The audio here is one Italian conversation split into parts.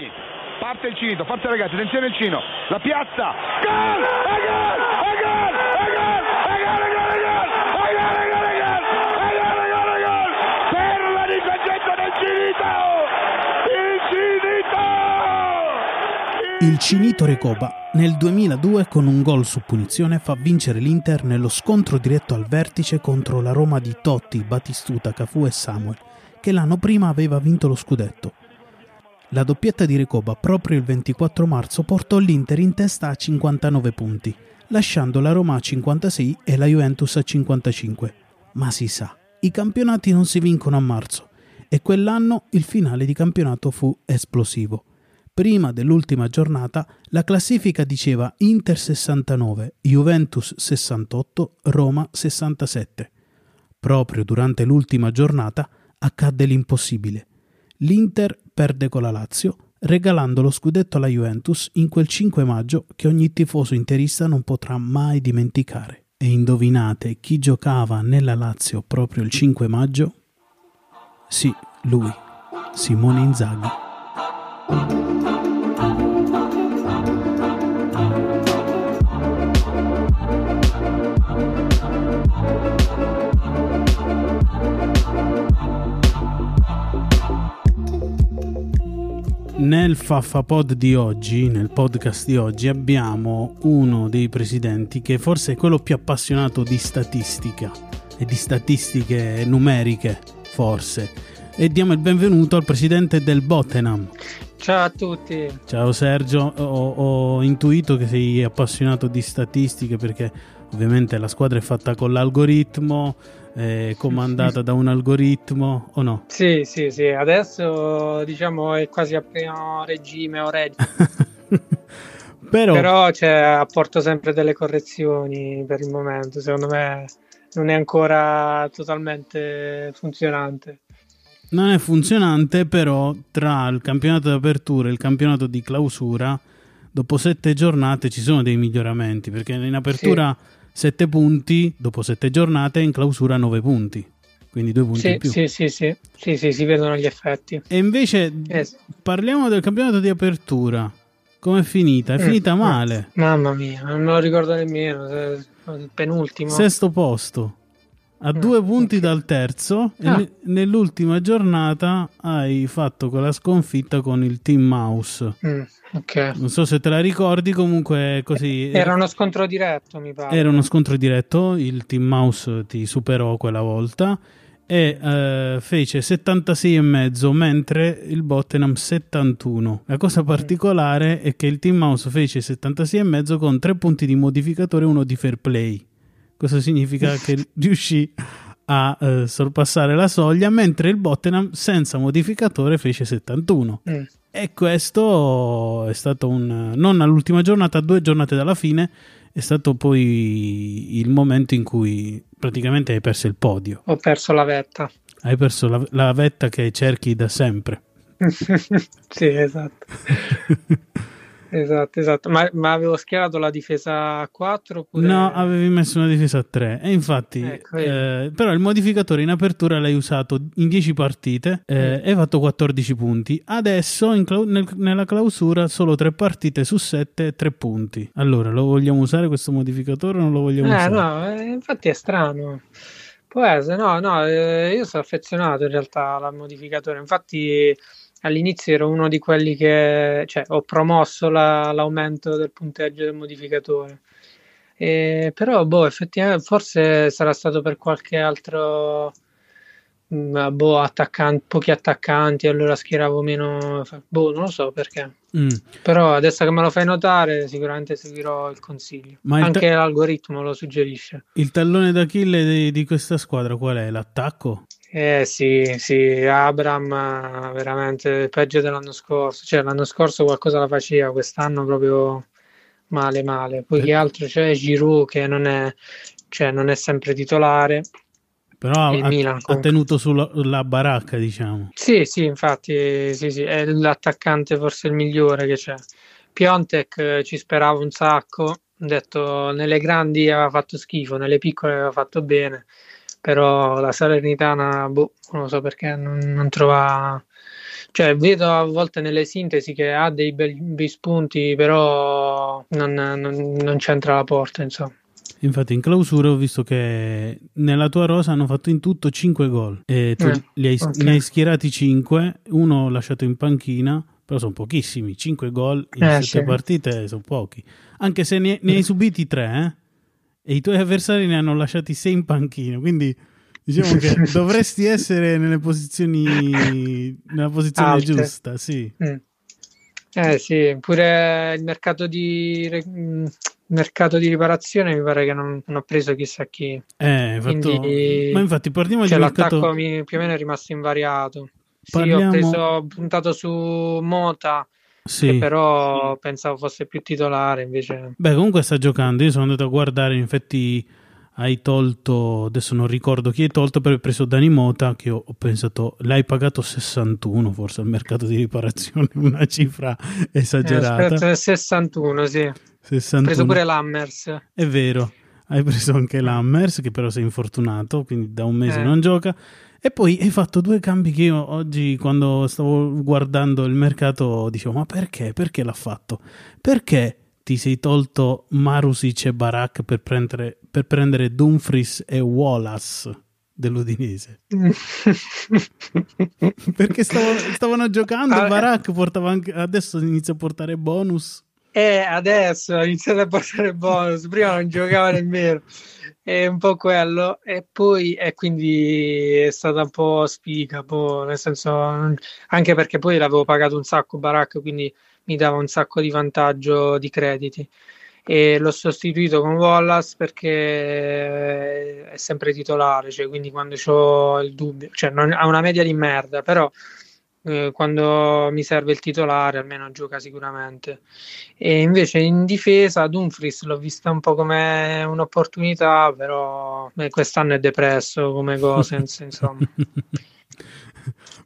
Zacchi. Parte il Cinito, forza ragazzi, attenzione il Cino. La piazza. Gol! E gol! E gol! E gol! E gol! E gol! E gol! E gol! E gol! E gol! E gol! E gol! E gol! Per la difesa del Cinito! Il Cinito! Il Cinito Recoba nel 2002 con un gol su punizione fa vincere l'Inter nello scontro diretto al vertice contro la Roma di Totti, Batistuta, Cafu e Samuel, che l'anno prima aveva vinto lo scudetto. La doppietta di Recoba proprio il 24 marzo portò l'Inter in testa a 59 punti, lasciando la Roma a 56 e la Juventus a 55. Ma si sa, i campionati non si vincono a marzo e quell'anno il finale di campionato fu esplosivo. Prima dell'ultima giornata la classifica diceva Inter 69, Juventus 68, Roma 67. Proprio durante l'ultima giornata accadde l'impossibile. L'Inter perde con la Lazio, regalando lo scudetto alla Juventus in quel 5 maggio che ogni tifoso interista non potrà mai dimenticare. E indovinate chi giocava nella Lazio proprio il 5 maggio? Sì, lui, Simone Inzaghi. Nel Faffapod di oggi, nel podcast di oggi, abbiamo uno dei presidenti che forse è quello più appassionato di statistica e di statistiche numeriche, forse. E diamo il benvenuto al presidente del Bottenham. Ciao a tutti. Ciao Sergio, ho, ho intuito che sei appassionato di statistiche perché ovviamente la squadra è fatta con l'algoritmo, è comandata da un algoritmo o no? Sì, sì, sì, adesso diciamo è quasi a pieno regime o regime. Però, Però cioè, apporto sempre delle correzioni per il momento, secondo me non è ancora totalmente funzionante. non è funzionante, però tra il campionato d'apertura e il campionato di clausura, dopo sette giornate ci sono dei miglioramenti, perché in apertura sette punti, dopo sette giornate in clausura nove punti, quindi due punti Sì, in più. sì, sì, sì, sì, sì, si vedono gli effetti. E invece Eh, sì. parliamo del campionato di apertura. Com'è finita? È finita Mm, male. Mamma mia, non me lo ricordo nemmeno, eh, penultimo. Sesto posto. A Mm, due punti ok. dal terzo e Ah. ne- nell'ultima giornata hai fatto quella sconfitta con il Team Mouse. Mm, ok. Non so se te la ricordi, comunque così. Era uno scontro diretto, mi pare. Era uno scontro diretto, il Team Mouse ti superò quella volta e eh, fece 76,5 mentre il Bottenham 71. La cosa particolare è che il Team Mouse fece 76,5 con 3 punti di modificatore e uno di fair play. Questo significa che riuscì a eh, sorpassare la soglia, mentre il Bottenham senza modificatore fece 71. Mm. E questo è stato un... non all'ultima giornata, due giornate dalla fine, è stato poi il momento in cui praticamente hai perso il podio. Ho perso la vetta. Hai perso la, la vetta che cerchi da sempre. sì, esatto. Esatto, esatto. Ma, ma avevo schierato la difesa a 4 oppure... No, avevi messo una difesa a 3 e infatti Ecco, eh, però il modificatore in apertura l'hai usato in 10 partite eh, Mm. e hai fatto 14 punti. Adesso clau- nel- nella clausura solo 3 partite su 7 3 punti. Allora, lo vogliamo usare questo modificatore o non lo vogliamo Eh, usare? no, eh, infatti è strano. Può essere, no, no, eh, io sono affezionato in realtà al modificatore. Infatti all'inizio ero uno di quelli che, cioè, ho promosso la- l'aumento del punteggio del modificatore. Eh, però, boh, effettivamente forse sarà stato per qualche altro, mm, boh, attaccante, pochi attaccanti, allora schieravo meno, boh, non lo so perché. Mm. Però adesso che me lo fai notare, sicuramente seguirò il consiglio. Ma il Anche te- l'algoritmo lo suggerisce. Il tallone d'Achille di, di questa squadra qual è? L'attacco? Eh sì, sì, Abram eh, veramente peggio dell'anno scorso. Cioè, l'anno scorso qualcosa la faceva, quest'anno proprio male, male. Poi Eh. che altro c'è? Giroud che non è, cioè, non è sempre titolare. Però ha, Milan, ha tenuto sulla la baracca, diciamo. Sì, sì, infatti, sì, sì, è l'attaccante forse il migliore che c'è. Piontek eh, ci speravo un sacco, detto nelle grandi aveva fatto schifo, nelle piccole aveva fatto bene, però la Salernitana, boh, non lo so perché non, non trova Cioè, vedo a volte nelle sintesi che ha dei bei spunti, però non, non, non c'entra la porta, insomma. Infatti in clausura ho visto che nella tua rosa hanno fatto in tutto 5 gol e tu eh, hai, okay. ne hai schierati 5, uno lasciato in panchina, però sono pochissimi, 5 gol in eh, 7 sì. partite sono pochi, anche se ne, ne hai subiti 3 eh? E i tuoi avversari ne hanno lasciati 6 in panchina, quindi diciamo che dovresti essere nelle posizioni, nella posizione Alte. giusta, sì. Mm. Eh sì, pure il mercato di mercato di riparazione mi pare che non, non ho preso chissà chi. Eh, fatto... Quindi, Ma infatti partiamo cioè, di l'attacco mercato... mi, più o meno è rimasto invariato. Parliamo... Sì, ho preso ho puntato su Mota. Sì. però pensavo fosse più titolare invece. Beh, comunque sta giocando. Io sono andato a guardare, infatti hai tolto, adesso non ricordo chi hai tolto, però hai preso Dani Mota che ho, ho pensato, l'hai pagato 61 forse al mercato di riparazione, una cifra esagerata. Eh, 61, sì. 61. Ho preso pure l'Hammers. È vero, hai preso anche l'Hammers che però sei infortunato, quindi da un mese eh. non gioca. E poi hai fatto due cambi che io oggi quando stavo guardando il mercato dicevo ma perché? Perché l'ha fatto? Perché ti sei tolto Marusic e Barak per prendere, per prendere Dumfries e Wallace dell'Udinese? perché stavano, stavano giocando, ah, Barak portava anche, adesso inizia a portare bonus. Eh, adesso ha iniziato a portare bonus, prima non giocava nemmeno. È un po' quello, e poi e quindi è stata un po' spica, boh, nel senso, anche perché poi l'avevo pagato un sacco Barak, quindi mi dava un sacco di vantaggio di crediti. E l'ho sostituito con Wallace perché è sempre titolare, cioè quindi quando ho il dubbio, cioè non, ha una media di merda, però eh, quando mi serve il titolare almeno gioca sicuramente e invece in difesa Dumfries l'ho vista un po' come un'opportunità però eh, quest'anno è depresso come Gosens insomma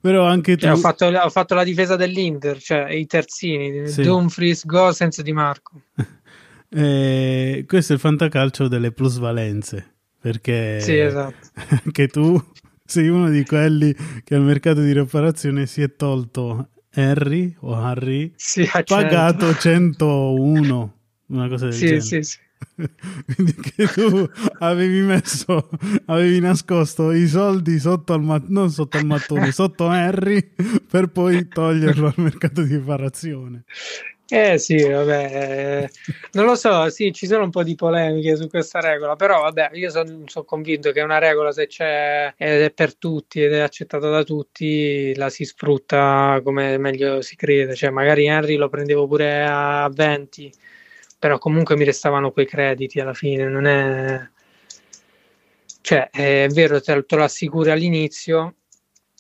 però anche tu ho fatto, ho fatto, la difesa dell'Inter cioè i terzini sì. Dumfries, Gosens Di Marco eh, questo è il fantacalcio delle plusvalenze perché sì, esatto. anche tu sei uno di quelli che al mercato di riparazione si è tolto Harry o Harry? Sì, pagato 101 una cosa del sì, genere. sì, sì. quindi che tu avevi messo avevi nascosto i soldi sotto al mat- non sotto al mattone sotto Harry per poi toglierlo al mercato di riparazione eh sì, vabbè, non lo so, sì, ci sono un po' di polemiche su questa regola, però vabbè, io sono son convinto che una regola se c'è ed è per tutti ed è accettata da tutti, la si sfrutta come meglio si crede, cioè magari Henry lo prendevo pure a 20, però comunque mi restavano quei crediti alla fine, non è... Cioè, è vero, te, te lo assicuri all'inizio,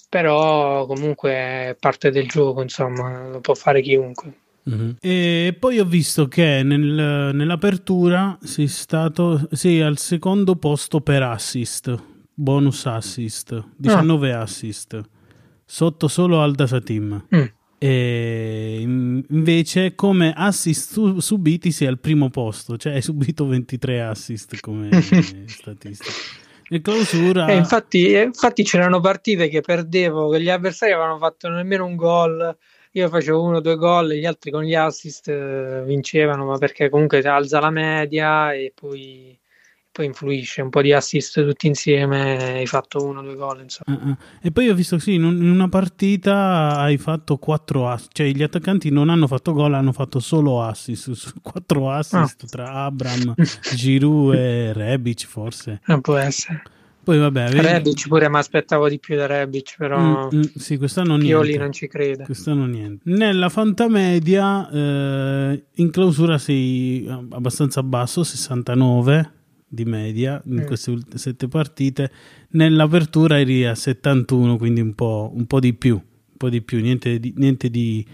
però comunque è parte del gioco, insomma, lo può fare chiunque. Mm-hmm. E poi ho visto che nel, nell'apertura sei stato sei al secondo posto per assist, bonus assist, 19 ah. assist, sotto solo al data team. Mm. E invece come assist subiti sei al primo posto, cioè hai subito 23 assist come statistica. E clausura. Eh, infatti, infatti c'erano partite che perdevo, che gli avversari avevano fatto nemmeno un gol io facevo uno o due gol, gli altri con gli assist eh, vincevano, ma perché comunque alza la media e poi, poi influisce un po' di assist tutti insieme, hai fatto uno o due gol. Insomma. Uh-uh. E poi ho visto che sì, in, una partita hai fatto quattro assist, cioè gli attaccanti non hanno fatto gol, hanno fatto solo assist, quattro assist ah. tra Abram, Giroud e Rebic forse. Non può essere. Poi vabbè, vedi... Rebic pure mi aspettavo di più da Rebic, però mm, mm, sì, quest'anno Pioli niente. non ci crede. Quest'anno niente. Nella fantamedia eh, in clausura sei abbastanza basso, 69 di media in mm. queste sette partite. Nell'apertura eri a 71, quindi un po', un po di più, un po' di più, niente di, niente di,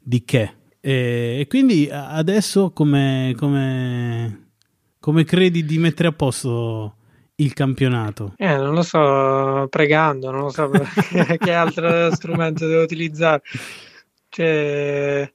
di che. E, e, quindi adesso come, come, come credi di mettere a posto il campionato? Eh, non lo so, pregando, non lo so che altro strumento devo utilizzare. Cioè,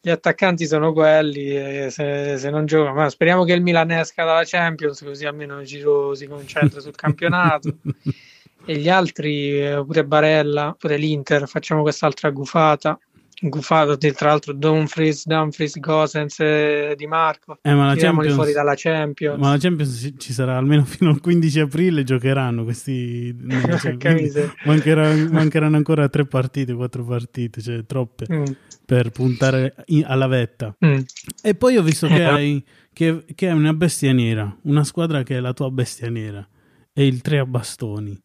gli attaccanti sono quelli, se, se, non giocano, ma speriamo che il Milan esca dalla Champions, così almeno Giro si concentra sul campionato. e gli altri, eh, pure Barella, pure l'Inter, facciamo quest'altra gufata. Gufata, tra l'altro Dumfries, Dumfries, Gosens e Di Marco. Eh, ma la Champions, fuori dalla Champions. Ma la Champions ci sarà almeno fino al 15 aprile, giocheranno questi... mancheranno, mancheranno, ancora tre partite, quattro partite, cioè troppe mm. per puntare in, alla vetta. Mm. E poi ho visto che, hai, che, che è una bestia nera, una squadra che è la tua bestia nera e il 3 a bastoni.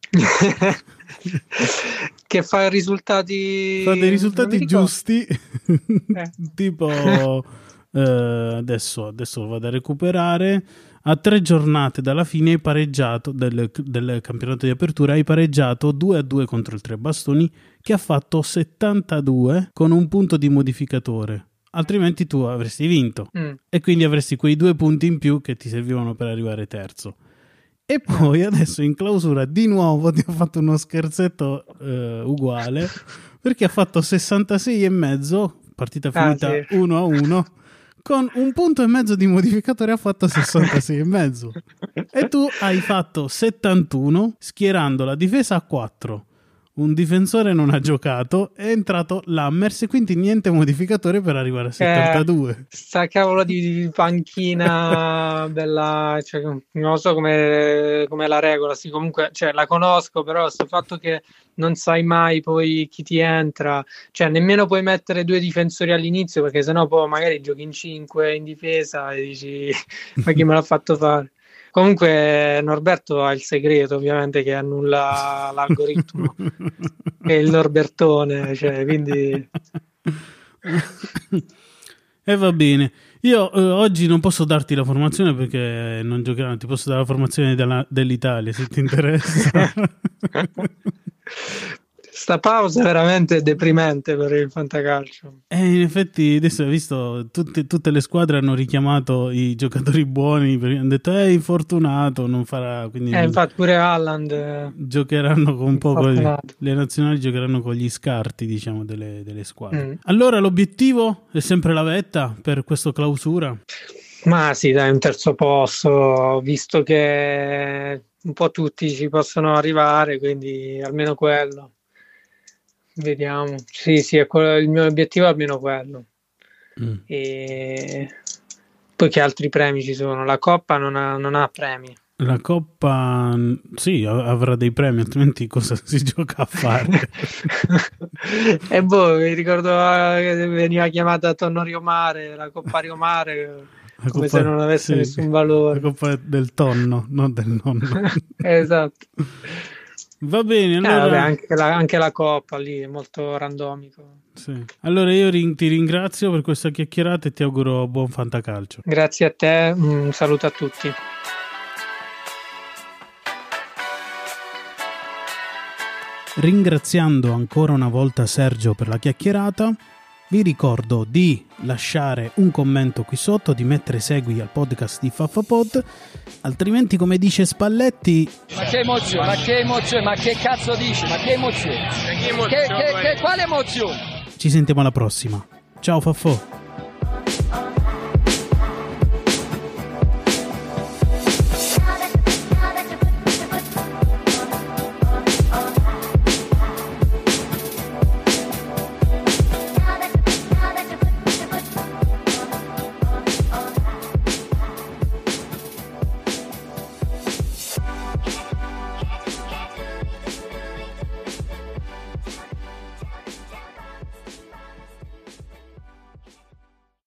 che fa risultati... Fa dei risultati giusti, eh. tipo eh, adesso, adesso vado a recuperare. A tre giornate dalla fine hai pareggiato del, del campionato di apertura, hai pareggiato 2 a 2 contro il 3 bastoni che ha fatto 72 con un punto di modificatore altrimenti tu avresti vinto mm. e quindi avresti quei due punti in più che ti servivano per arrivare terzo. E poi adesso in clausura di nuovo ti ho fatto uno scherzetto eh, uguale perché ha fatto 66 e mezzo, partita ah, finita ah, sì. 1 a 1 con un punto e mezzo di modificatore ha fatto 66 e mezzo e tu hai fatto 71 schierando la difesa a 4 un difensore non ha giocato, è entrato Lammers e quindi niente modificatore per arrivare a 72. Eh, sta cavolo di, panchina bella, cioè, non so come è la regola, sì, comunque cioè, la conosco, però sto fatto che non sai mai poi chi ti entra, cioè nemmeno puoi mettere due difensori all'inizio perché sennò poi magari giochi in 5 in difesa e dici ma chi me l'ha fatto fare? Comunque Norberto ha il segreto, ovviamente, che annulla l'algoritmo. è il Norbertone, cioè, quindi... E va bene. Io eh, oggi non posso darti la formazione perché non giocheranno, ti posso dare la formazione della, dell'Italia se ti interessa. Sta pausa è veramente deprimente per il fantacalcio. E eh, in effetti, adesso hai visto, tutte, tutte, le squadre hanno richiamato i giocatori buoni, hanno detto, è infortunato, non farà... Quindi eh, infatti pure Haaland... Eh, giocheranno con un po' con, le nazionali giocheranno con gli scarti, diciamo, delle, delle squadre. Mm. Allora, l'obiettivo è sempre la vetta per questa clausura? Ma sì, dai, un terzo posto, visto che un po' tutti ci possono arrivare, quindi almeno quello. Vediamo. Sì, sì, è quello, il mio obiettivo è almeno quello. Mm. E poi che altri premi ci sono? La Coppa non ha, non ha premi. La Coppa sì, avrà dei premi, altrimenti cosa si gioca a fare? e boh, mi ricordo che veniva chiamata Tonno Riomare, la Coppa Riomare, la come Coppa, se non avesse sì, nessun valore. La Coppa del tonno, non del nonno. esatto. Va bene, eh, allora... Eh, vabbè, anche, la, anche, la, coppa lì è molto randomico. Sì. Allora io ring- ti ringrazio per questa chiacchierata e ti auguro buon fantacalcio. Grazie a te, un saluto a tutti. Ringraziando ancora una volta Sergio per la chiacchierata, vi ricordo di lasciare un commento qui sotto, di mettere segui al podcast di Faffapod, altrimenti come dice Spalletti... Ma che emozione, ma che emozione, ma che cazzo dici, ma che emozione? Che emozione? Che, che, che, quale emozione? Ci sentiamo alla prossima. Ciao Faffo.